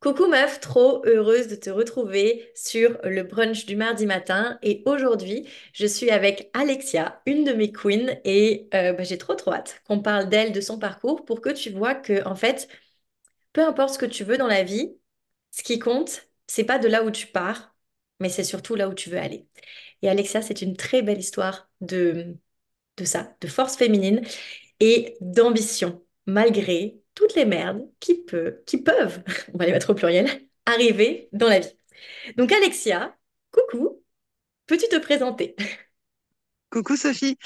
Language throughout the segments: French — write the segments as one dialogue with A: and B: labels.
A: Coucou meuf, trop heureuse de te retrouver sur le brunch du mardi matin. Et aujourd'hui, je suis avec Alexia, une de mes queens, et euh, bah, j'ai trop trop hâte qu'on parle d'elle, de son parcours, pour que tu vois que en fait, peu importe ce que tu veux dans la vie, ce qui compte, c'est pas de là où tu pars, mais c'est surtout là où tu veux aller. Et Alexia, c'est une très belle histoire de de ça, de force féminine et d'ambition, malgré toutes les merdes qui, peut, qui peuvent, on va les mettre au pluriel, arriver dans la vie. Donc Alexia, coucou, peux-tu te présenter?
B: Coucou Sophie.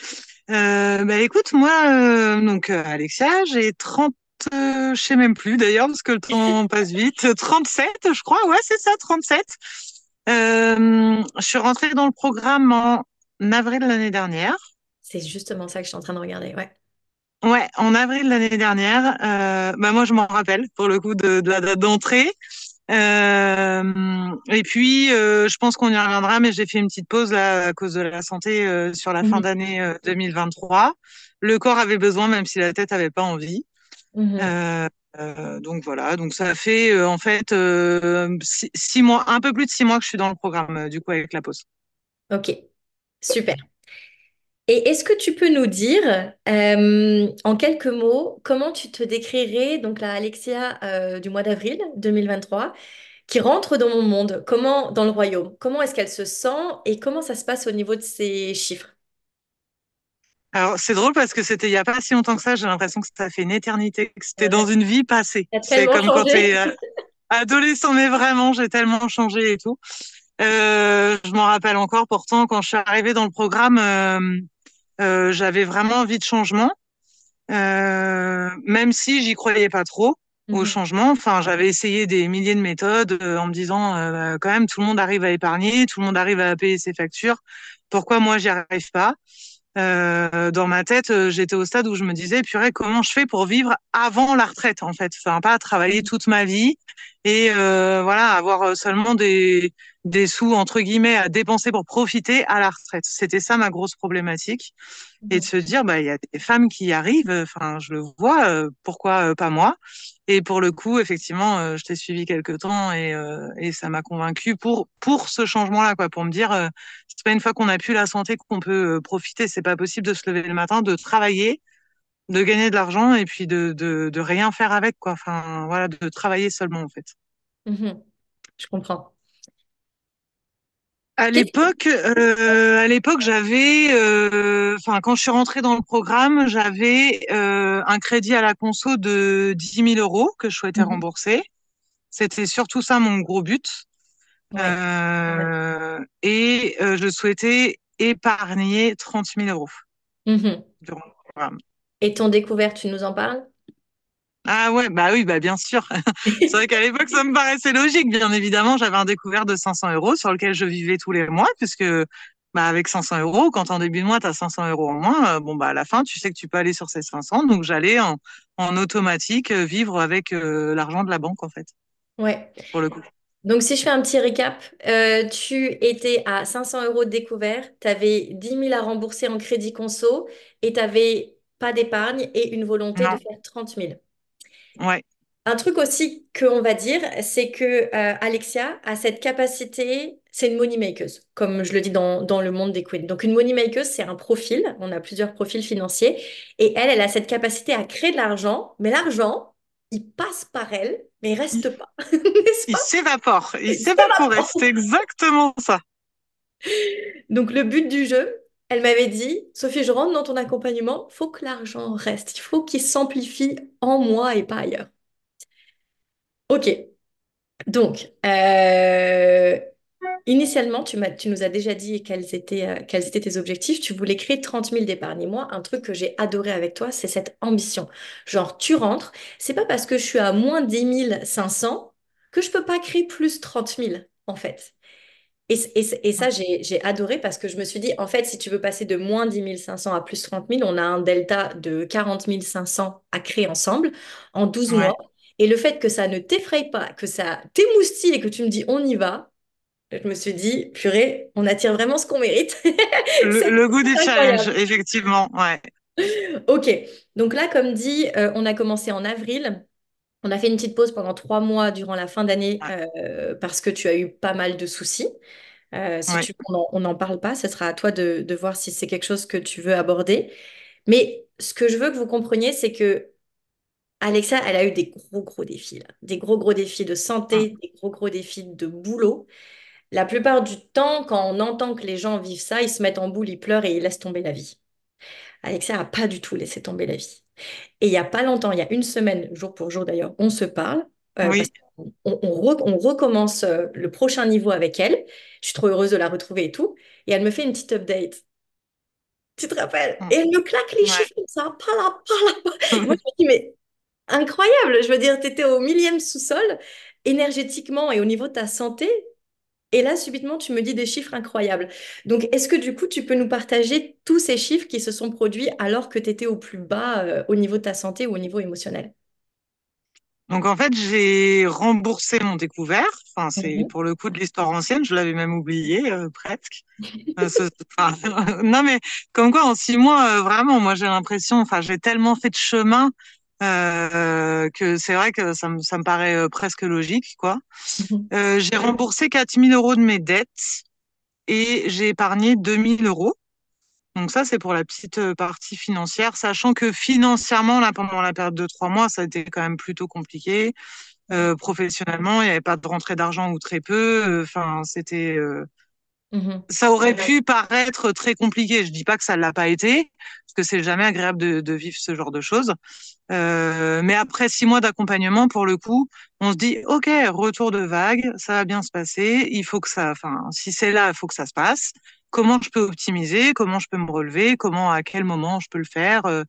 B: Euh, bah écoute, moi, euh, donc euh, Alexia, j'ai 30, euh, je sais même plus d'ailleurs, parce que le temps passe vite, 37 je crois, ouais c'est ça, 37. Euh, je suis rentrée dans le programme en avril de l'année dernière.
A: C'est justement ça que je suis en train de regarder, ouais.
B: Ouais, en avril de l'année dernière. Euh, bah moi, je m'en rappelle pour le coup de, de la date d'entrée. Euh, et puis, euh, je pense qu'on y reviendra, mais j'ai fait une petite pause là à cause de la santé euh, sur la fin
A: Mhm,
B: d'année euh, 2023. Le corps avait besoin, même si la tête avait pas envie.
A: mhm.
B: Donc voilà, donc ça fait en fait six, six mois, un peu plus de six mois que je suis dans le programme du coup avec la pause.
A: Ok, super. Et est-ce que tu peux nous dire, euh, en quelques mots, comment tu te décrirais, donc la Alexia euh, du mois d'avril 2023, qui rentre dans mon monde, comment, dans le royaume, comment est-ce qu'elle se sent et comment ça se passe au niveau de ses chiffres?
B: Alors c'est drôle parce que c'était il y a pas si longtemps que ça, j'ai l'impression que ça fait une éternité, que c'était dans une vie passée. C'est comme quand tu es adolescent, mais vraiment, j'ai tellement changé et tout. Euh, je m'en rappelle encore, pourtant, quand je suis arrivée dans le programme, euh, euh, j'avais vraiment envie de changement, même si j'y croyais pas trop au
A: Mhm.
B: changement. Enfin, j'avais essayé des milliers de méthodes en me disant, bah, quand même, tout le monde arrive à épargner, tout le monde arrive à payer ses factures. Pourquoi moi, j'y arrive pas? Euh, dans ma tête, euh, j'étais au stade où je me disais, purée, comment je fais pour vivre avant la retraite, en fait? Enfin, pas travailler toute ma vie et euh, voilà, avoir euh, seulement des, des sous, entre guillemets, à dépenser pour profiter à la retraite. C'était ça ma grosse problématique. Et de
A: Mhm.
B: se dire, bah, il y a des femmes qui y arrivent, enfin, je le vois, euh, pourquoi euh, pas moi? Et pour le coup, effectivement, euh, je t'ai suivi quelque temps et, euh, et ça m'a convaincu pour, pour ce changement-là, quoi, pour me dire, euh, c'est pas une fois qu'on a plus la santé qu'on peut profiter. C'est pas possible de se lever le matin, de travailler, de gagner de l'argent et puis de, de, de rien faire avec, quoi. Enfin, voilà, de travailler seulement, en fait.
A: Mhm. Je comprends.
B: À l'époque, euh, à l'époque, j'avais, euh, enfin, quand je suis rentrée dans le programme, j'avais euh, un crédit à la conso de dix mille euros que je souhaitais
A: Mhm.
B: rembourser. C'était surtout ça mon gros but.
A: Ouais.
B: Et je souhaitais épargner trente mille euros
A: Mhm.
B: durant le programme.
A: Et ton découverte, tu nous en parles?
B: Ah ouais, bah oui, bah bien sûr. C'est vrai qu'à l'époque, ça me paraissait logique. Bien évidemment, j'avais un découvert de 500 euros sur lequel je vivais tous les mois, puisque bah, avec 500 euros, quand en début de mois, tu as 500 euros en moins, euh, bon, bah à la fin, tu sais que tu peux aller sur ces 500. Donc, j'allais en, en automatique euh, vivre avec euh, l'argent de la banque, en fait,
A: Ouais.
B: pour le coup.
A: Donc, si je fais un petit récap, euh, tu étais à 500 euros de découvert, tu avais 10 000 à rembourser en crédit conso et tu n'avais pas d'épargne et une volonté de
B: Non,
A: faire 30 000.
B: ouais,
A: Un truc aussi qu'on va dire, c'est que euh, Alexia a cette capacité, c'est une money maker, comme je le dis dans, dans le monde des queens. Donc, une money maker, c'est un profil, on a plusieurs profils financiers, et elle, elle a cette capacité à créer de l'argent, mais l'argent, il passe par elle, mais il reste pas,
B: il s'évapore, il
A: C'est
B: s'évaporait. C'était exactement ça.
A: Donc le but du jeu, elle m'avait dit, Sophie, je rentre dans ton accompagnement, faut que l'argent reste, il faut qu'il s'amplifie en moi et pas ailleurs. Ok, donc euh, initialement, tu nous as déjà dit quels étaient, euh, quels étaient tes objectifs. Tu voulais créer trente mille d'épargne. Et moi, un truc que j'ai adoré avec toi, c'est cette ambition. Genre, tu rentres, c'est pas parce que je suis à moins dix cinq cents que je peux pas créer plus trente mille en fait. Et, et- et ça, j'ai j'ai adoré parce que je me suis dit, en fait, si tu veux passer de moins dix cinq cents à plus trente mille on a un delta de quarante cinq cents à créer ensemble en douze mois.
B: Ouais.
A: Et le fait que ça ne t'effraie pas, que ça t'émoustille et que tu me dis, on y va, je me suis dit, purée, on attire vraiment ce qu'on mérite.
B: Le, goût du challenge, effectivement, ouais.
A: Ok, donc là, comme dit, euh, on a commencé en avril. On a fait une petite pause pendant trois mois durant la fin d'année
B: Ouais,
A: euh, parce que tu as eu pas mal de soucis. Euh, si
B: ouais,
A: tu, on n'en parle pas, ce sera à toi de, de voir si c'est quelque chose que tu veux aborder. Mais ce que je veux que vous compreniez, c'est que Alexa, elle a eu des gros, gros défis, là. Des gros, gros défis de santé, des gros, gros défis de boulot. La plupart du temps, quand on entend que les gens vivent ça, ils se mettent en boule, ils pleurent et ils laissent tomber la vie. Alexa n'a pas du tout laissé tomber la vie. Et il n'y a pas longtemps, il y a une semaine, jour pour jour d'ailleurs, on se parle euh,
B: oui.
A: on, on re- on recommence euh, le prochain niveau avec elle. Je suis trop heureuse de la retrouver et tout. Et elle me fait une petite update. Tu te rappelles?
B: mm,
A: Et elle me claque les
B: ouais.
A: chiffres comme ça, pas là, pas là. moi, je me dis, mais incroyable. Je veux dire, tu étais au millième sous-sol, énergétiquement et au niveau de ta santé. Et là, subitement, tu me dis des chiffres incroyables. Donc, est-ce que du coup, tu peux nous partager tous ces chiffres qui se sont produits alors que tu étais au plus bas euh, au niveau de ta santé ou au niveau émotionnel?
B: Donc en fait, j'ai remboursé mon découvert. Enfin, c'est
A: Mhm.
B: pour le coup de l'histoire ancienne, je l'avais même oublié euh, presque. Euh, ce- enfin, non mais comme quoi en six mois, euh, vraiment, moi j'ai l'impression, enfin j'ai tellement fait de chemin euh, que c'est vrai que ça me, ça me paraît euh, presque logique, quoi.
A: Mhm.
B: Euh, j'ai remboursé 4000 euros de mes dettes et j'ai épargné 2000 euros. Donc ça, c'est pour la petite partie financière, sachant que financièrement, là, pendant la période de trois mois, ça a été quand même plutôt compliqué. Euh, professionnellement, il n'y avait pas de rentrée d'argent ou très peu. Enfin, c'était,
A: Mhm.
B: ça aurait pu paraître très compliqué. Je dis pas que ça l'a pas été, parce que c'est jamais agréable de, de vivre ce genre de choses. Euh, mais après six mois d'accompagnement, pour le coup, on se dit, OK, retour de vague, ça va bien se passer. Il faut que ça, enfin, si c'est là, il faut que ça se passe. Comment je peux optimiser? Comment je peux me relever? Comment, à quel moment je peux le faire? Euh,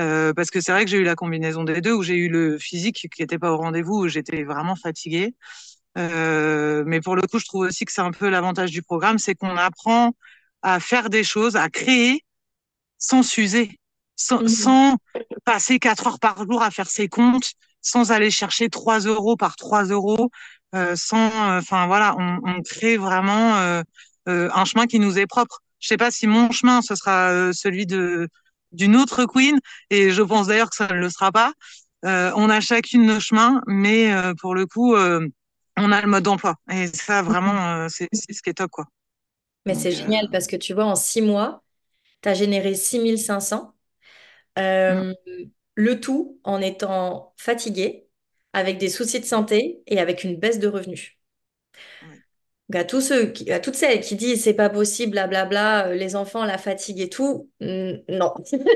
B: euh, parce que c'est vrai que j'ai eu la combinaison des deux, où j'ai eu le physique qui n'était pas au rendez-vous, où j'étais vraiment fatiguée. Euh, mais pour le coup, je trouve aussi que c'est un peu l'avantage du programme, c'est qu'on apprend à faire des choses, à créer sans s'user, sans,
A: Mhm.
B: sans passer quatre heures par jour à faire ses comptes, sans aller chercher trois euros par trois euros, euh, sans, euh, enfin voilà, on, on crée vraiment euh, euh, un chemin qui nous est propre. Je sais pas si mon chemin ce sera euh, celui de d'une autre queen, et je pense d'ailleurs que ça ne le sera pas. Euh, on a chacune nos chemins, mais euh, pour le coup, euh, on a le mode d'emploi, et ça vraiment, euh, c'est ce qui est top quoi.
A: Mais c'est génial parce que tu vois, en six mois, tu as généré 6500,
B: mm,
A: euh, le tout en étant fatigué, avec des soucis de santé et avec une baisse de revenus. Donc, à tous ceux qui- à toutes celles qui disent c'est pas possible, blablabla, euh, les enfants, la fatigue et tout, mm, non.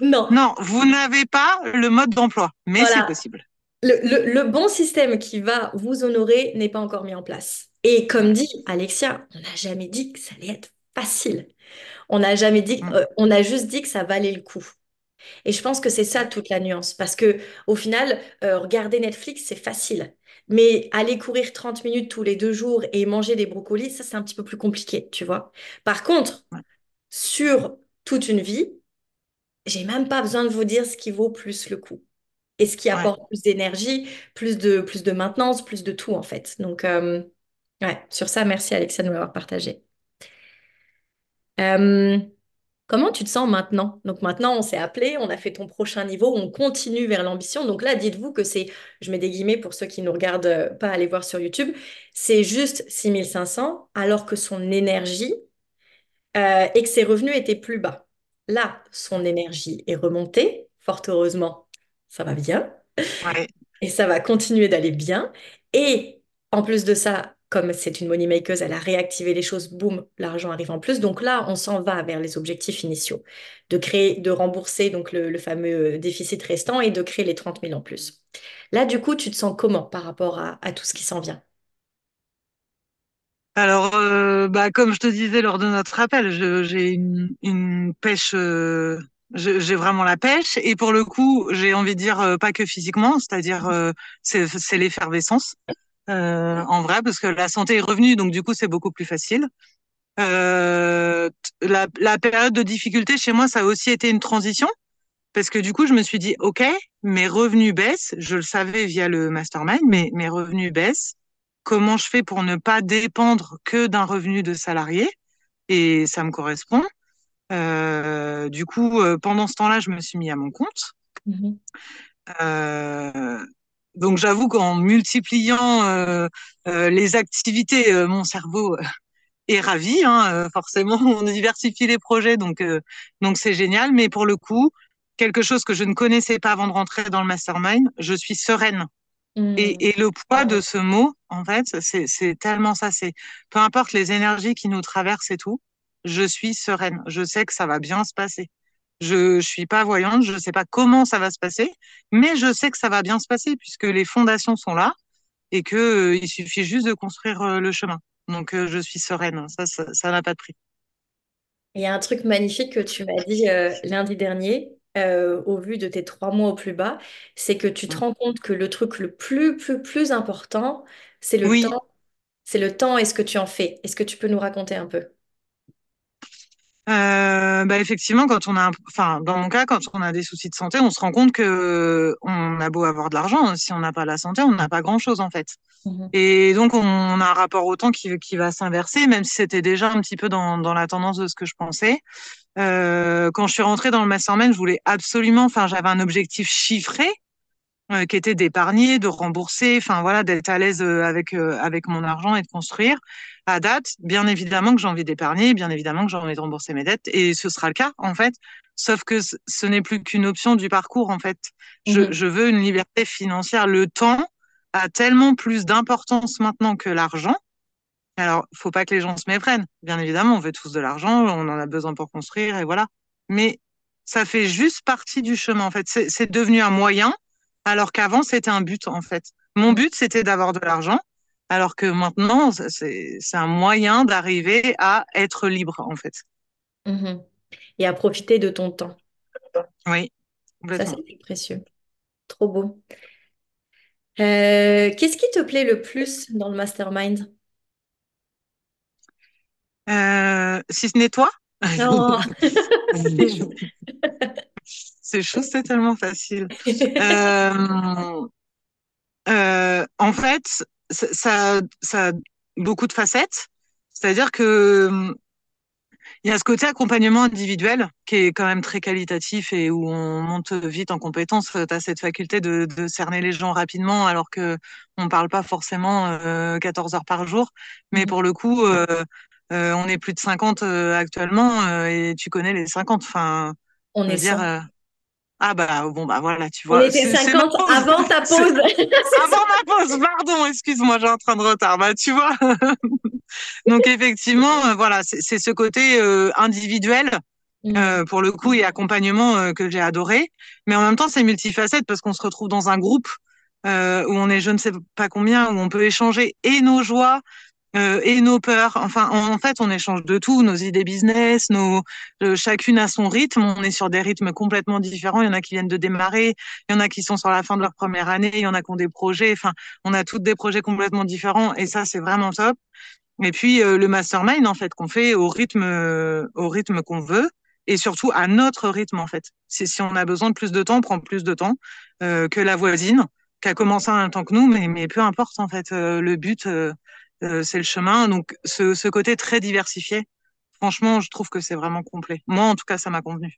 A: Non.
B: Non, vous n'avez pas le mode d'emploi, mais c'est possible.
A: Le, le- le bon système qui va vous honorer n'est pas encore mis en place. Et comme dit Alexia, on n'a jamais dit que ça allait être facile. On n'a jamais dit,
B: Mm,
A: euh, on a juste dit que ça valait le coup. Et je pense que c'est ça toute la nuance. Parce que au final, euh, regarder Netflix, c'est facile. Mais aller courir 30 minutes tous les deux jours et manger des brocolis, ça, c'est un petit peu plus compliqué, tu vois. Par contre, sur toute une vie, j'ai même pas besoin de vous dire ce qui vaut plus le coup. Et ce qui
B: ouais.
A: apporte plus d'énergie, plus de, plus de maintenance, plus de tout, en fait? Donc, euh, ouais, sur ça, merci Alexia de m'avoir partagé. Euh, Comment tu te sens maintenant? Donc maintenant, on s'est appelé, on a fait ton prochain niveau, on continue vers l'ambition. Donc là, dites-vous que c'est, je mets des guillemets pour ceux qui ne nous regardent euh, pas aller voir sur YouTube, c'est juste 6500 alors que son énergie euh, et que ses revenus étaient plus bas. Là, son énergie est remontée, fort heureusement, ça va bien.
B: ouais.
A: Et ça va continuer d'aller bien. Et en plus de ça, comme c'est une money maker, elle a réactivé les choses, boum, l'argent arrive en plus. Donc là, on s'en va vers les objectifs initiaux, de créer, de rembourser donc le, le fameux euh, déficit restant et de créer les trente mille en plus. Là, du coup, tu te sens comment par rapport à, à tout ce qui s'en vient?
B: Alors, euh, bah, comme je te disais lors de notre appel, j'ai une, une pêche, euh, j'ai vraiment la pêche. Et pour le coup, j'ai envie de dire, euh, pas que physiquement, c'est-à-dire, euh, c'est, l'effervescence, euh, en vrai, parce que la santé est revenue, donc du coup, c'est beaucoup plus facile. Euh, la, la période de difficulté chez moi, ça a aussi été une transition. Parce que du coup, je me suis dit, OK, mes revenus baissent. Je le savais via le mastermind, mais mes revenus baissent. Comment je fais pour ne pas dépendre que d'un revenu de salarié? Et ça me correspond. Euh, du coup, euh, pendant ce temps-là, je me suis mis à mon compte.
A: Mhm.
B: Euh, donc j'avoue qu'en multipliant les activités, euh, mon cerveau est ravi. Hein, euh, forcément, on diversifie les projets, donc euh, donc c'est génial. Mais pour le coup, quelque chose que je ne connaissais pas avant de rentrer dans le mastermind, je suis sereine.
A: Hmm.
B: Et, et le poids de ce mot, en fait, c'est c'est tellement ça. C'est peu importe les énergies qui nous traversent et tout, je suis sereine. Je sais que ça va bien se passer. Je, je suis pas voyante, je sais pas comment ça va se passer, mais je sais que ça va bien se passer puisque les fondations sont là et que euh, il suffit juste de construire euh, le chemin. Donc euh, je suis sereine. Ça, n'a pas de prix.
A: Il y a un truc magnifique que tu m'as dit lundi dernier, au vu de tes trois mois au plus bas, c'est que tu te rends compte que le truc le plus, plus, plus important, c'est le
B: Oui,
A: temps. C'est le temps et ce que tu en fais. Est-ce que tu peux nous raconter un peu?
B: Euh, bah effectivement, quand on a, enfin, dans mon cas, quand on a des soucis de santé, on se rend compte que on a beau avoir de l'argent, si on n'a pas la santé, on n'a pas grand-chose en fait.
A: Mhm.
B: Et donc, on a un rapport au temps qui, qui va s'inverser, même si c'était déjà un petit peu dans, dans la tendance de ce que je pensais. Euh, quand je suis rentrée dans le mastermind, je voulais absolument, enfin, j'avais un objectif chiffré euh, qui était d'épargner, de rembourser, enfin voilà, d'être à l'aise avec avec mon argent et de construire. À date, bien évidemment que j'ai envie d'épargner, bien évidemment que j'ai envie de rembourser mes dettes, et ce sera le cas en fait. Sauf que ce n'est plus qu'une option du parcours en fait. Je,
A: Mhm.
B: je veux une liberté financière. Le temps a tellement plus d'importance maintenant que l'argent. Alors, faut pas que les gens se méprennent. Bien évidemment, on veut tous de l'argent, on en a besoin pour construire, et voilà. Mais ça fait juste partie du chemin, en fait. C'est devenu un moyen, alors qu'avant, c'était un but, en fait. Mon but, c'était d'avoir de l'argent, alors que maintenant, c'est un moyen d'arriver à être libre, en fait.
A: Mhm. Et à profiter de ton temps.
B: Oui,
A: Ça, c'est précieux. Trop beau. Euh, qu'est-ce qui te plaît le plus dans le mastermind?
B: Euh, si ce n'est toi,
A: Non.
B: c'est chaud, c'est tellement facile. Euh, en fait, ça, ça, a beaucoup de facettes. C'est-à-dire que hum, il y a ce côté accompagnement individuel qui est quand même très qualitatif et où on monte vite en compétence. Tu as cette faculté de, de cerner les gens rapidement alors que on parle pas forcément euh, 14 heures par jour. Mais
A: Mhm.
B: pour le coup, euh, euh, on est plus de 50 euh, actuellement euh, et tu connais les 50. Enfin,
A: On est
B: dire,
A: 100.
B: euh, ah bah bon bah voilà, tu
A: On
B: vois,
A: était
B: c'est ma
A: 50
B: pause.
A: avant ta pause.
B: Avant ma pause, pardon, excuse-moi, j'ai un train de retard. Bah, tu vois. Donc, effectivement, euh, voilà, c'est ce côté euh, individuel,
A: Mhm.
B: euh, pour le coup, et accompagnement euh, que j'ai adoré. Mais en même temps, c'est multifacette parce qu'on se retrouve dans un groupe euh, où on est je ne sais pas combien, où on peut échanger et nos joies euh, et nos peurs. Enfin, en, fait, on échange de tout, nos idées business, nos, euh, chacune a son rythme. On est sur des rythmes complètement différents. Il y en a qui viennent de démarrer, il y en a qui sont sur la fin de leur première année, il y en a qui ont des projets. Enfin, on a toutes des projets complètement différents et ça, c'est vraiment top. Et puis euh, le mastermind, en fait, qu'on fait au rythme, au rythme qu'on veut et surtout à notre rythme, en fait. Si, si on a besoin de plus de temps, on prend plus de temps que la voisine qui a commencé en même temps que nous, mais, mais peu importe, en fait. Le but, euh, c'est le chemin. Donc, ce, ce côté très diversifié, franchement, je trouve que c'est vraiment complet. Moi, en tout cas, ça m'a convenu.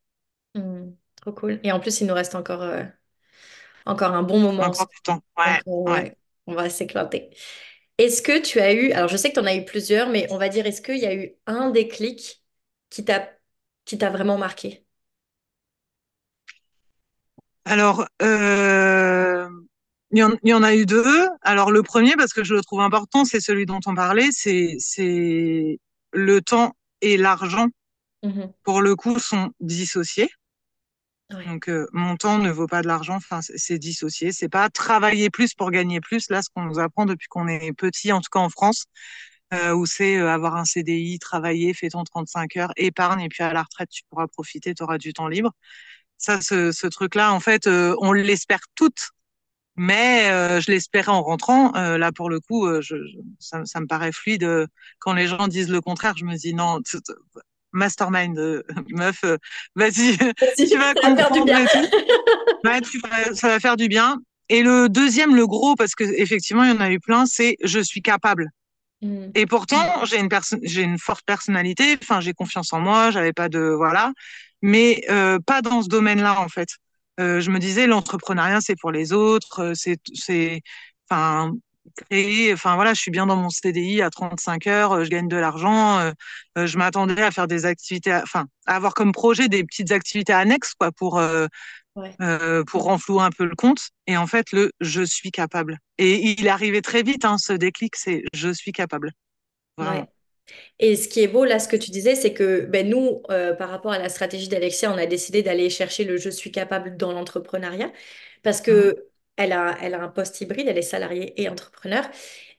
A: Mhm. Trop cool. Et en plus, il nous reste encore, euh, encore un bon moment
B: Encore du temps. Ouais,
A: euh,
B: ouais.
A: ouais, on va s'éclater. Est-ce que tu as eu, alors je sais que tu en as eu plusieurs, mais on va dire, est-ce qu'il y a eu un déclic qui t'a qui t'a vraiment marqué?
B: Alors, euh, il y en, il y en a eu deux. Alors, le premier, parce que je le trouve important, c'est celui dont on parlait, c'est, c'est le temps et l'argent,
A: Mhm.
B: pour le coup, sont dissociés.
A: Ouais.
B: Donc, euh, mon temps ne vaut pas de l'argent, enfin, c'est dissocié. C'est pas travailler plus pour gagner plus, là, ce qu'on nous apprend depuis qu'on est petit, en tout cas en France, euh, où c'est euh, avoir un CDI, travailler, fais ton 35 heures, épargne, et puis à la retraite, tu pourras profiter, tu auras du temps libre. Ça, ce, ce truc-là, en fait, on l'espère toutes Mais euh, je l'espérais en rentrant. Euh, là, pour le coup, euh, je, je- ça, ça me paraît fluide. Quand les gens disent le contraire, je me dis non, mastermind, euh, meuf, vas-y, tu vas
A: ça va faire du
B: comprendre. Ouais, tu vas- ça va faire du bien. Et le deuxième, le gros, parce que effectivement, il y en a eu plein, c'est je suis capable.
A: Mhm.
B: Et pourtant, j'ai une j'ai une forte personnalité. Enfin, j'ai confiance en moi. J'avais pas de voilà, mais pas dans ce domaine-là en fait. Euh, je me disais, l'entrepreneuriat, c'est pour les autres, euh, c'est, enfin, créer, enfin voilà, je suis bien dans mon CDI à 35 heures, euh, je gagne de l'argent, je m'attendais à faire des activités, enfin, à avoir comme projet des petites activités annexes, quoi, pour,
A: Ouais,
B: euh, pour renflouer un peu le compte. Et en fait, le je suis capable. Et il est arrivé très vite, hein, ce déclic, c'est je suis capable,
A: ouais. Et ce qui est beau là, ce que tu disais, c'est que ben, nous, euh, par rapport à la stratégie d'Alexia, on a décidé d'aller chercher le je suis capable dans l'entrepreneuriat parce que elle a, elle a un poste hybride, elle est salariée et entrepreneur.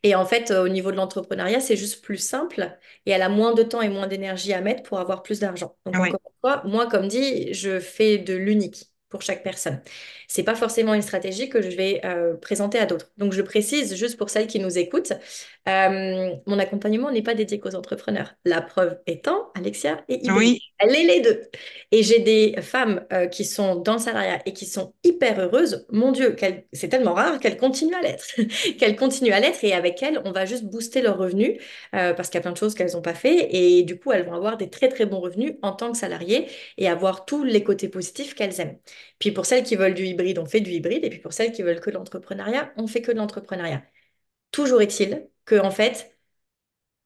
A: Et en fait, euh, au niveau de l'entrepreneuriat, c'est juste plus simple et elle a moins de temps et moins d'énergie à mettre pour avoir plus d'argent. Donc
B: Oui,
A: encore une fois, moi, comme dit, je fais de l'unique pour chaque personne. C'est pas forcément une stratégie que je vais euh, présenter à d'autres. Donc je précise juste pour celles qui nous écoutent. Euh, mon accompagnement n'est pas dédié qu'aux entrepreneurs. La preuve étant, Alexia hybride.
B: oui,
A: Elle est les deux. Et j'ai des femmes euh, qui sont dans le salariat et qui sont hyper heureuses. Mon Dieu, c'est tellement rare qu'elles continuent à l'être. Qu'elles continuent à l'être et avec elles, on va juste booster leurs revenus parce qu'il y a plein de choses qu'elles n'ont pas fait. Et du coup, elles vont avoir des très très bons revenus en tant que salariées et avoir tous les côtés positifs qu'elles aiment. Puis pour celles qui veulent du hybride, on fait du hybride. Et puis pour celles qui veulent que de l'entrepreneuriat, on fait que de l'entrepreneuriat. Toujours est-il que, en fait,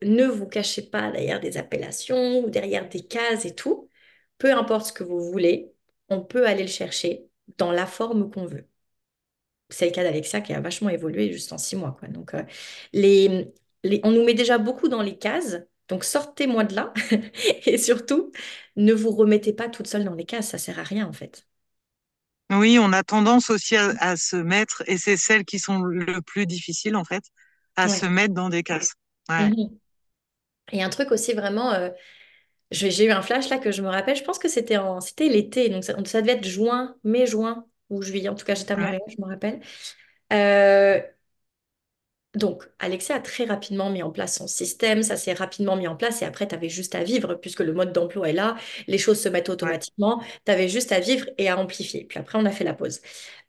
A: ne vous cachez pas derrière des appellations ou derrière des cases et tout. Peu importe ce que vous voulez, on peut aller le chercher dans la forme qu'on veut. C'est le cas d'Alexia qui a vachement évolué juste en six mois, quoi. Donc, euh, les, on nous met déjà beaucoup dans les cases. Donc, sortez-moi de là. Et surtout, ne vous remettez pas toute seule dans les cases. Ça sert à rien, en fait.
B: Oui, on a tendance aussi à, à se mettre, et c'est celles qui sont le plus difficiles, en fait, à se mettre dans des cases. Ouais,
A: Mhm. Et un truc aussi vraiment, euh, j'ai eu un flash là que je me rappelle, je pense que c'était en, c'était l'été, donc ça, ça devait être juin, mai-juin ou juillet, en tout cas j'étais à
B: ouais.
A: Montréal, je me rappelle. Euh, donc Alexia a très rapidement mis en place son système, ça s'est rapidement mis en place et après tu avais juste à vivre puisque le mode d'emploi est là, les choses se mettent automatiquement, tu avais juste à vivre et à amplifier. Puis après on a fait la pause.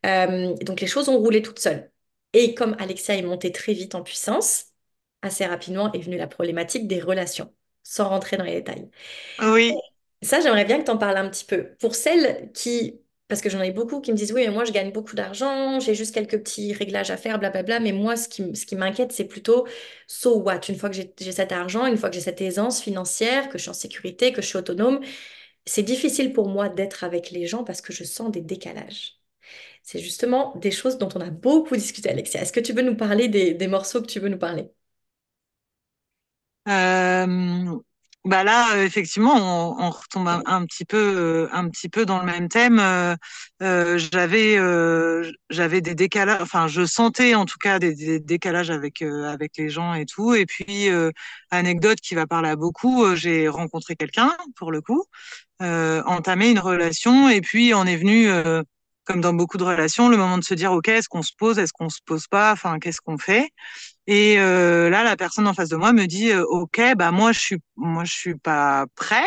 A: Euh, donc les choses ont roulé toutes seules. Et comme Alexia est montée très vite en puissance, assez rapidement est venue la problématique des relations, sans rentrer dans les détails.
B: Oui,
A: Ça, j'aimerais bien que tu en parles un petit peu. Pour celles qui, parce que j'en ai beaucoup qui me disent, oui, mais moi, je gagne beaucoup d'argent, j'ai juste quelques petits réglages à faire, blablabla, mais moi, ce qui, m'inquiète, c'est plutôt, so what? Une fois que j'ai cet argent, une fois que j'ai cette aisance financière, que je suis en sécurité, que je suis autonome, c'est difficile pour moi d'être avec les gens parce que je sens des décalages. C'est justement des choses dont on a beaucoup discuté, Alexia. Est-ce que tu veux nous parler des, des morceaux que tu veux nous parler?
B: Euh, bah là, euh, effectivement, on, retombe un, petit peu, euh, un petit peu dans le même thème. Euh, j'avais, j'avais des décalages. Enfin, je sentais en tout cas des, décalages avec avec les gens et tout. Et puis, anecdote qui va parler à beaucoup. j'ai rencontré quelqu'un pour le coup, entamé une relation, et puis on est venu. comme dans beaucoup de relations, le moment de se dire, OK, est-ce qu'on se pose, est-ce qu'on se pose pas, enfin, qu'est-ce qu'on fait? Et euh, là, la personne en face de moi me dit, euh, OK, bah moi je suis, moi je suis pas prêt.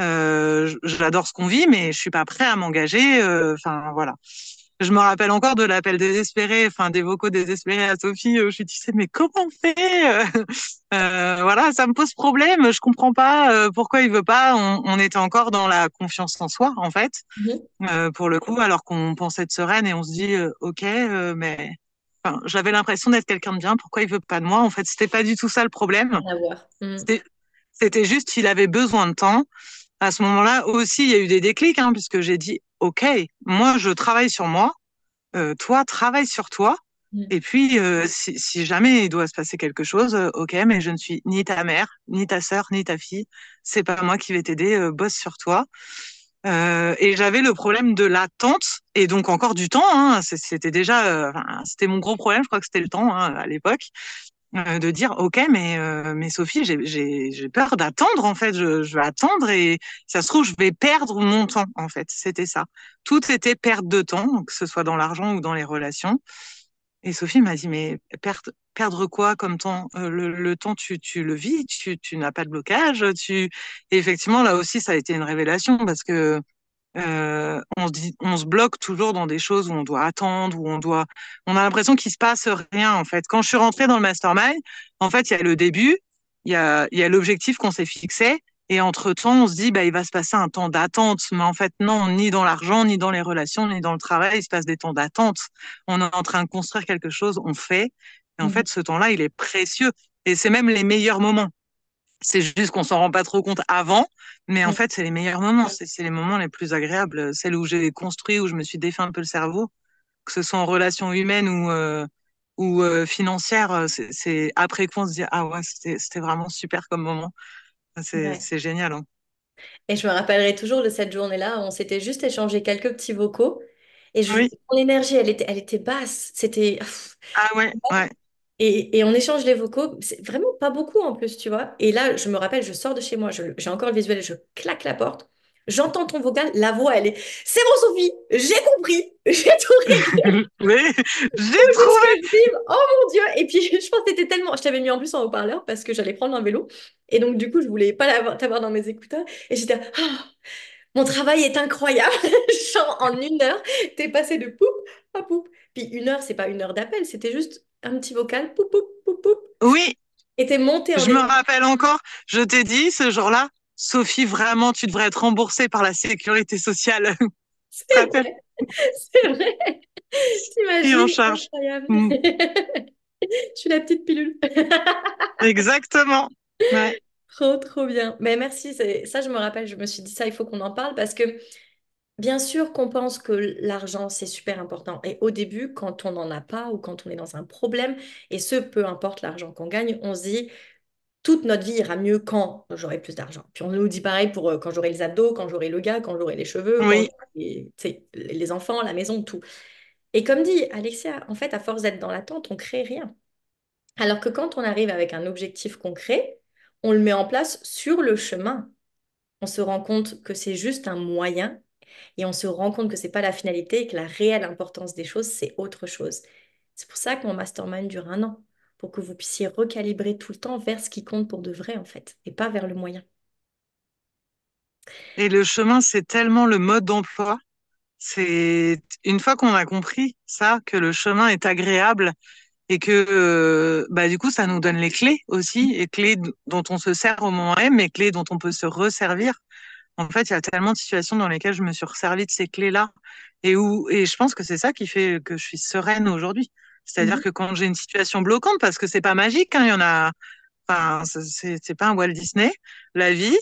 B: Euh, j'adore ce qu'on vit, mais je suis pas prêt à m'engager. euh, Enfin voilà. Je me rappelle encore de l'appel désespéré, enfin des vocaux désespérés à Sophie. euh, Je lui disais, mais comment on fait Voilà, ça me pose problème. Je comprends pas euh, pourquoi il veut pas. On, on était encore dans la confiance en soi, en fait, euh, pour le coup, alors qu'on pensait être sereine et on se dit, euh, OK, euh, mais Enfin, j'avais l'impression d'être quelqu'un de bien. Pourquoi il veut pas de moi? En fait, c'était pas du tout ça le problème.
A: Mhm.
B: C'était, juste qu'il avait besoin de temps. À ce moment-là aussi, il y a eu des déclics, hein, puisque j'ai dit, OK, moi, je travaille sur moi. Euh, toi, travaille sur toi.
A: Mhm.
B: Et puis, euh, si, si jamais il doit se passer quelque chose, euh, OK, mais je ne suis ni ta mère, ni ta sœur, ni ta fille. C'est pas moi qui vais t'aider. bosse sur toi. Euh, et j'avais le problème de l'attente et donc encore du temps. Hein, c'était déjà, euh, c'était mon gros problème. Je crois que c'était le temps hein, à l'époque euh, de dire ok, mais mais Sophie, j'ai peur d'attendre en fait. Je, je vais attendre et ça se trouve je vais perdre mon temps en fait. C'était ça. Tout était perte de temps, que ce soit dans l'argent ou dans les relations. Et Sophie m'a dit mais perdre quoi comme temps? Euh, le, temps tu le vis, tu n'as pas de blocage. Tu et effectivement là aussi ça a été une révélation parce que euh, on se bloque toujours dans des choses où on doit attendre, où on doit, on a l'impression qu'il se passe rien en fait. Quand je suis rentrée dans le mastermind, en fait, il y a le début, il y a, il y a l'objectif qu'on s'est fixé, Et entre-temps, on se dit, bah, il va se passer un temps d'attente. Mais en fait, non, ni dans l'argent, ni dans les relations, ni dans le travail, il se passe des temps d'attente. On est en train de construire quelque chose, on fait. Et en
A: Mhm.
B: fait, ce temps-là, il est précieux. Et c'est même les meilleurs moments. C'est juste qu'on s'en rend pas trop compte avant, mais en
A: Mhm.
B: fait, c'est les meilleurs moments. C'est les moments les plus agréables. Celles où j'ai construit, où je me suis défait un peu le cerveau, que ce soit en relation humaine ou, euh, ou euh, financière. C'est après qu'on se dit, ah ouais, c'était vraiment super comme moment. C'est
A: Ouais.
B: génial. hein.
A: Et je me rappellerai toujours de cette journée-là. On s'était juste échangé quelques petits vocaux. Et je,
B: Oui.
A: mon énergie, elle était, elle était basse. C'était.
B: Ah ouais, ouais.
A: Et, et on échange les vocaux, c'est vraiment pas beaucoup en plus, tu vois. Et là, je me rappelle, je sors de chez moi, j'ai encore le visuel, je claque la porte, j'entends ton vocal, la voix, elle est, c'est bon Sophie, j'ai compris, j'ai tout réglé,
B: Oui, j'ai trouvé.
A: oh mon Dieu. Et puis, je pense que t'étais tellement, je t'avais mis en plus en haut-parleur parce que j'allais prendre un vélo. Et donc, du coup, je voulais pas t'avoir dans mes écouteurs. Et j'étais, ah, mon travail est incroyable. Genre, en une heure, t'es passé de poup à poup. Puis une heure, c'est pas une heure d'appel, c'était juste un petit vocal, poup, poup, poup, poup.
B: Oui,
A: Et t'es monté en
B: je me rappelle encore, je t'ai dit ce jour-là, Sophie, vraiment, tu devrais être remboursée par la sécurité sociale.
A: C'est vrai, c'est vrai.
B: Qui en
A: T'imagines?
B: charge?
A: Incroyable.
B: Mm,
A: Je suis la petite pilule.
B: Exactement. Ouais.
A: Trop, trop bien. Mais merci, c'est- ça, je me rappelle, je me suis dit ça, il faut qu'on en parle parce que bien sûr qu'on pense que l'argent, c'est super important. Et au début, quand on n'en a pas ou quand on est dans un problème, et ce, peu importe l'argent qu'on gagne, on se dit, toute notre vie ira mieux quand j'aurai plus d'argent. Puis on nous dit pareil pour euh, quand j'aurai les abdos, quand j'aurai le gars, quand j'aurai les cheveux,
B: Oui.
A: les enfants, la maison, tout. Et comme dit Alexia, en fait, à force d'être dans l'attente, on crée rien. Alors que quand on arrive avec un objectif concret, on le met en place sur le chemin. On se rend compte que c'est juste un moyen et on se rend compte que c'est pas la finalité et que la réelle importance des choses, c'est autre chose. C'est pour ça que mon mastermind dure un an, pour que vous puissiez recalibrer tout le temps vers ce qui compte pour de vrai, en fait, et pas vers le moyen.
B: Et le chemin, c'est tellement le mode d'emploi. C'est une fois qu'on a compris ça, que le chemin est agréable et que euh, bah du coup ça nous donne les clés aussi, et clés dont on se sert au moment M, et clés dont on peut se resservir. En fait, il y a tellement de situations dans lesquelles je me suis resservie de ces clés-là et où et je pense que c'est ça qui fait que je suis sereine aujourd'hui. C'est-à-dire
A: Mhm.
B: que quand j'ai une situation bloquante, parce que c'est pas magique, hein, il y en a, enfin c'est pas un Walt Disney, la vie.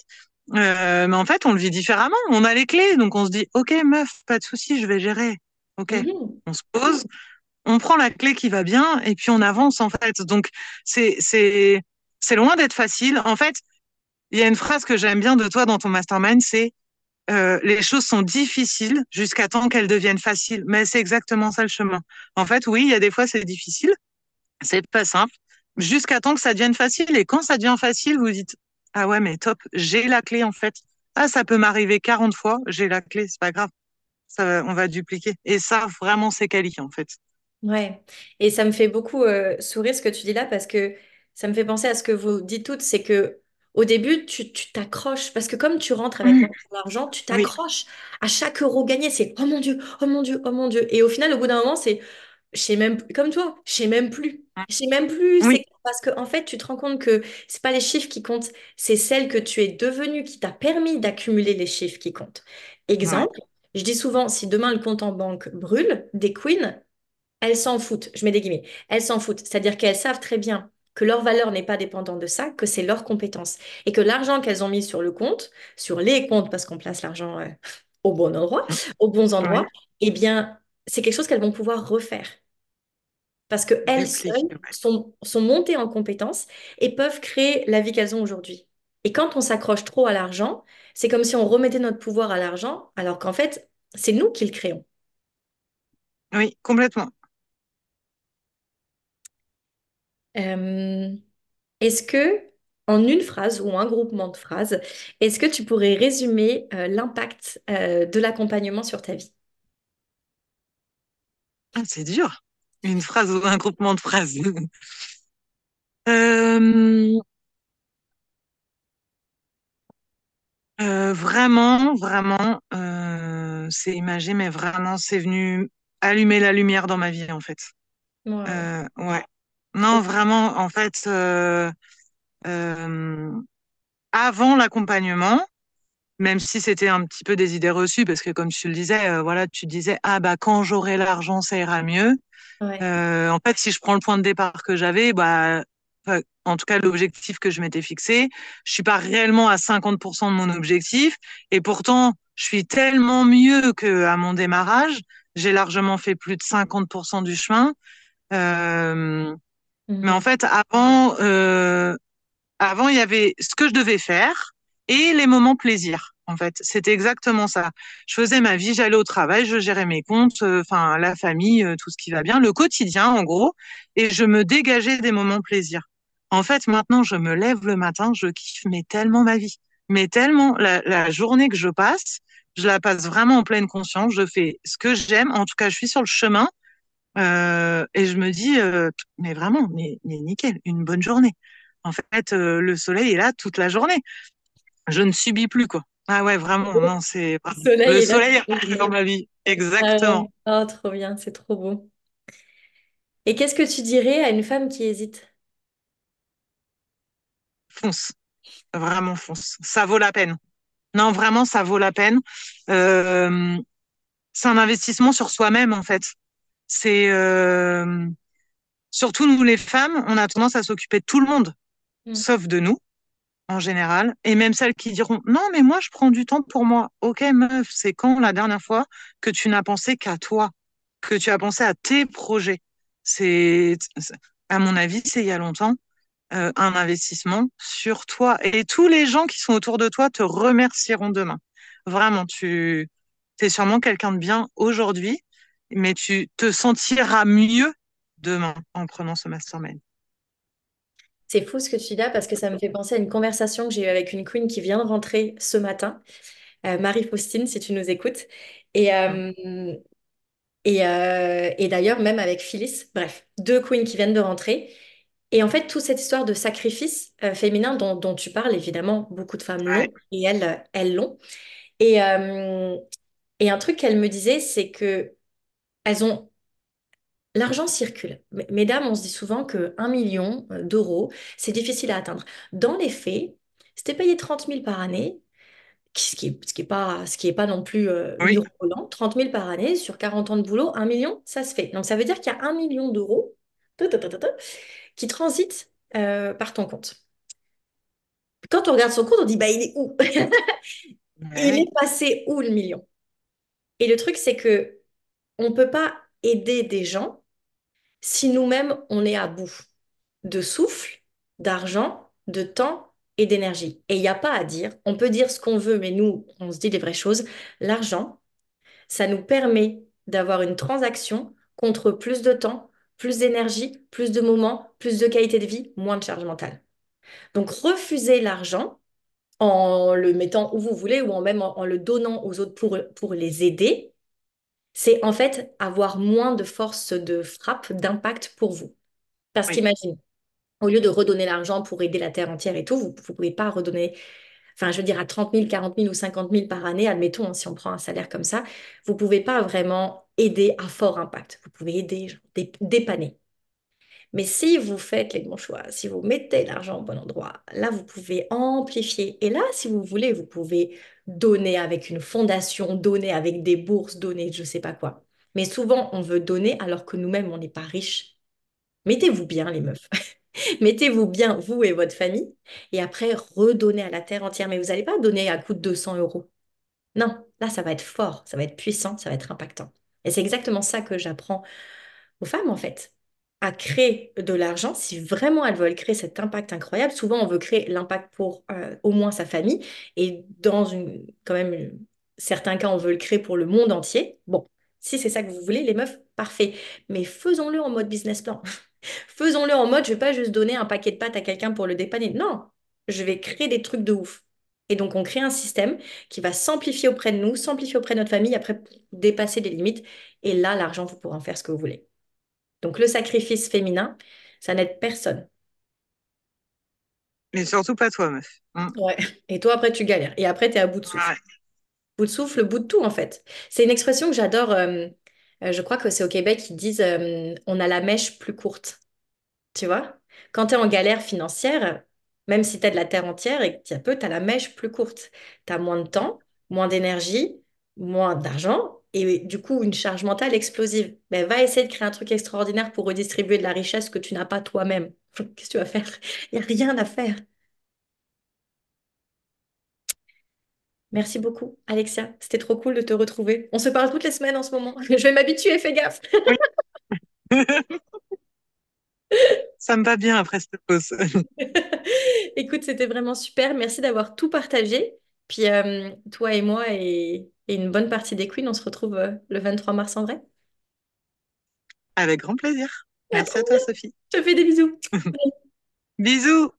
B: Euh, mais en fait, on le vit différemment. On a les clés, donc on se dit, OK, meuf, pas de souci, je vais gérer. OK.
A: Mhm.
B: On se pose, on prend la clé qui va bien et puis on avance en fait. Donc c'est c'est c'est loin d'être facile. En fait, il y a une phrase que j'aime bien de toi dans ton mastermind, c'est euh, les choses sont difficiles jusqu'à temps qu'elles deviennent faciles. Mais c'est exactement ça le chemin. En fait, oui, il y a des fois c'est difficile, c'est pas simple, jusqu'à temps que ça devienne facile. Et quand ça devient facile, vous dites ah ouais mais top, j'ai la clé en fait. Ah ça peut m'arriver 40 fois, j'ai la clé, c'est pas grave. Ça, on va dupliquer. Et ça, vraiment, c'est quali, en fait.
A: Ouais, et ça me fait beaucoup euh, sourire ce que tu dis là parce que ça me fait penser à ce que vous dites toutes, c'est que au début tu tu t'accroches parce que comme tu rentres avec
B: Mm.
A: moins d'argent, tu
B: Oui,
A: t'accroches à chaque euro gagné, c'est oh mon Dieu, oh mon Dieu, oh mon Dieu. Et au final, au bout d'un moment, c'est je sais même comme toi, je sais même plus. Je sais même plus, c'est parce que en fait, tu te rends compte que c'est pas les chiffres qui comptent, c'est celle que tu es devenue qui t'a permis d'accumuler les chiffres qui comptent.
B: ouais,
A: Exemple, je dis souvent, si demain le compte en banque brûle, des queens elles s'en foutent, je mets des guillemets, elles s'en foutent. C'est-à-dire qu'elles savent très bien que leur valeur n'est pas dépendante de ça, que c'est leur compétence. Et que l'argent qu'elles ont mis sur le compte, sur les comptes, parce qu'on place l'argent euh, au bon endroit, aux bons endroits,
B: ouais,
A: eh bien, c'est quelque chose qu'elles vont pouvoir refaire. Parce qu'elles seules sont, sont montées en compétences et peuvent créer la vie qu'elles ont aujourd'hui. Et quand on s'accroche trop à l'argent, c'est comme si on remettait notre pouvoir à l'argent, alors qu'en fait, c'est nous qui le créons.
B: Oui, complètement.
A: Euh, Est-ce que, en une phrase ou un groupement de phrases, est-ce que tu pourrais résumer euh, l'impact euh, de l'accompagnement sur ta vie?
B: Ah, c'est dur. Une phrase ou un groupement de phrases. Vraiment, vraiment, c'est imagé, mais vraiment, c'est venu allumer la lumière dans ma vie, en fait. Ouais. Non, vraiment, en fait, euh, euh, avant l'accompagnement, même si c'était un petit peu des idées reçues, parce que comme tu le disais, euh, voilà, tu disais, ah bah quand j'aurai l'argent, ça ira mieux.
A: Ouais.
B: Euh, en fait, si je prends le point de départ que j'avais, bah, en tout cas, l'objectif que je m'étais fixé, je suis pas réellement à 50% de mon objectif. Et pourtant, je suis tellement mieux qu'à mon démarrage. J'ai largement fait plus de 50% du chemin. Euh, mais en
A: Mhm.
B: fait, avant, euh, avant, il y avait ce que je devais faire et les moments plaisir. En fait, c'était exactement ça. Je faisais ma vie, j'allais au travail, je gérais mes comptes, euh, enfin la famille, euh, tout ce qui va bien, le quotidien en gros, et je me dégageais des moments plaisir. En fait, maintenant, je me lève le matin, je kiffe mais tellement ma vie, mais tellement la, la journée que je passe, je la passe vraiment en pleine conscience. Je fais ce que j'aime. En tout cas, je suis sur le chemin euh, et je me dis, euh, mais vraiment, mais, mais nickel, une bonne journée. En fait, euh, le soleil est là toute la journée. Je ne subis plus, quoi. Ah ouais, vraiment, non, c'est
A: Le soleil
B: le
A: est
B: soleil dans ma vie.
A: Ah
B: Exactement.
A: ouais. Oh, trop bien, c'est trop beau. Et qu'est-ce que tu dirais à une femme qui hésite?
B: Fonce. Vraiment, fonce. Ça vaut la peine. Non, vraiment, ça vaut la peine. C'est un investissement sur soi-même, en fait. C'est euh, surtout nous, les femmes, on a tendance à s'occuper de tout le monde,
A: Mm.
B: sauf de nous. en général, et même celles qui diront non, mais moi je prends du temps pour moi. Ok, meuf, c'est quand la dernière fois que tu n'as pensé qu'à toi, que tu as pensé à tes projets? C'est, c'est- à mon avis, c'est il y a longtemps, euh, un investissement sur toi. Et tous les gens qui sont autour de toi te remercieront demain. Vraiment, tu es sûrement quelqu'un de bien aujourd'hui, mais tu te sentiras mieux demain en prenant ce mastermind.
A: C'est fou ce que tu dis là parce que ça me fait penser à une conversation que j'ai eue avec une queen qui vient de rentrer ce matin, euh, Marie-Faustine, si tu nous écoutes. Et, euh, et, euh, et d'ailleurs, même avec Phyllis, bref, deux queens qui viennent de rentrer. Et en fait, toute cette histoire de sacrifice féminin dont, dont tu parles, évidemment, beaucoup de femmes
B: Ouais,
A: l'ont et elles, elles l'ont. Et, et un truc qu'elle me disait, c'est que elles ont l'argent circule. Mesdames, on se dit souvent que un million euh, d'euros, c'est difficile à atteindre. Dans les faits, si t'es payé 30 000 par année, ce qui est, ce qui est pas, ce qui est pas non plus euh,
B: oui,
A: mirobolant, 30 000 par année sur 40 ans de boulot, un million, ça se fait. Donc ça veut dire qu'il y a un million d'euros qui transitent euh, par ton compte. Quand on regarde son compte, on dit, bah, il est où? Il est passé où le million? Et le truc, c'est que on peut pas aider des gens si nous-mêmes, on est à bout de souffle, d'argent, de temps et d'énergie. Et il n'y a pas à dire, on peut dire ce qu'on veut, mais nous, on se dit les vraies choses. L'argent, ça nous permet d'avoir une transaction contre plus de temps, plus d'énergie, plus de moments, plus de qualité de vie, moins de charge mentale. Donc, refusez l'argent en le mettant où vous voulez ou en même en, le donnant aux autres pour les aider, c'est en fait avoir moins de force de frappe, d'impact pour vous. Parce
B: oui,
A: qu'imagine, au lieu de redonner l'argent pour aider la terre entière et tout, vous ne pouvez pas redonner, enfin, je veux dire, à 30 000, 40 000 ou 50 000 par année, admettons, hein, si on prend un salaire comme ça, vous ne pouvez pas vraiment aider à fort impact. Vous pouvez aider, genre, dé- dépanner. Mais si vous faites les bons choix, si vous mettez l'argent au bon endroit, là, vous pouvez amplifier. Et là, si vous voulez, vous pouvez donner avec une fondation, donner avec des bourses, donner je ne sais pas quoi. Mais souvent, on veut donner alors que nous-mêmes, on n'est pas riches. Mettez-vous bien, les meufs. Mettez-vous bien, vous et votre famille, et après, redonnez à la terre entière. Mais vous n'allez pas donner à coût de 200 euros. Non, là, ça va être fort, ça va être puissant, ça va être impactant. Et c'est exactement ça que j'apprends aux femmes, en fait, à créer de l'argent. Si vraiment elles veulent créer cet impact incroyable, souvent on veut créer l'impact pour euh, au moins sa famille, et dans une, quand même, certains cas, on veut le créer pour le monde entier. Bon, si c'est ça que vous voulez, les meufs, parfait. Mais faisons-le en mode business plan. Faisons-le en mode, je vais pas juste donner un paquet de pâtes à quelqu'un pour le dépanner. Non, je vais créer des trucs de ouf. Et donc, on crée un système qui va s'amplifier auprès de nous, s'amplifier auprès de notre famille, après dépasser les limites. Et là, l'argent, vous pourrez en faire ce que vous voulez. Donc, le sacrifice féminin, ça n'aide personne.
B: mais surtout pas toi, meuf. Mm.
A: Ouais. Et toi, après, tu galères. Et après, tu es à bout de souffle.
B: Ouais.
A: Bout de souffle, bout de tout, en fait. C'est une expression que j'adore. euh, euh, je crois que c'est au Québec, ils disent euh, on a la mèche plus courte. Tu vois? Quand tu es en galère financière, Même si tu as de la terre entière et que tu as peu, tu as la mèche plus courte. Tu as moins de temps, moins d'énergie, moins d'argent et du coup une charge mentale explosive. Mais va essayer de créer un truc extraordinaire pour redistribuer de la richesse que tu n'as pas toi-même. Qu'est-ce que tu vas faire? Il n'y a rien à faire. Merci beaucoup, Alexia. C'était trop cool de te retrouver. On se parle toutes les semaines en ce moment. Je vais m'habituer, fais gaffe.
B: Oui. Ça me va bien après cette pause.
A: Écoute, c'était vraiment super. Merci d'avoir tout partagé. Puis euh, toi et moi et, et une bonne partie des Queens, on se retrouve euh, le 23 mars en vrai.
B: Avec grand plaisir.
A: Ah,
B: Merci à toi. Sophie.
A: Je te fais des bisous.
B: Bisous!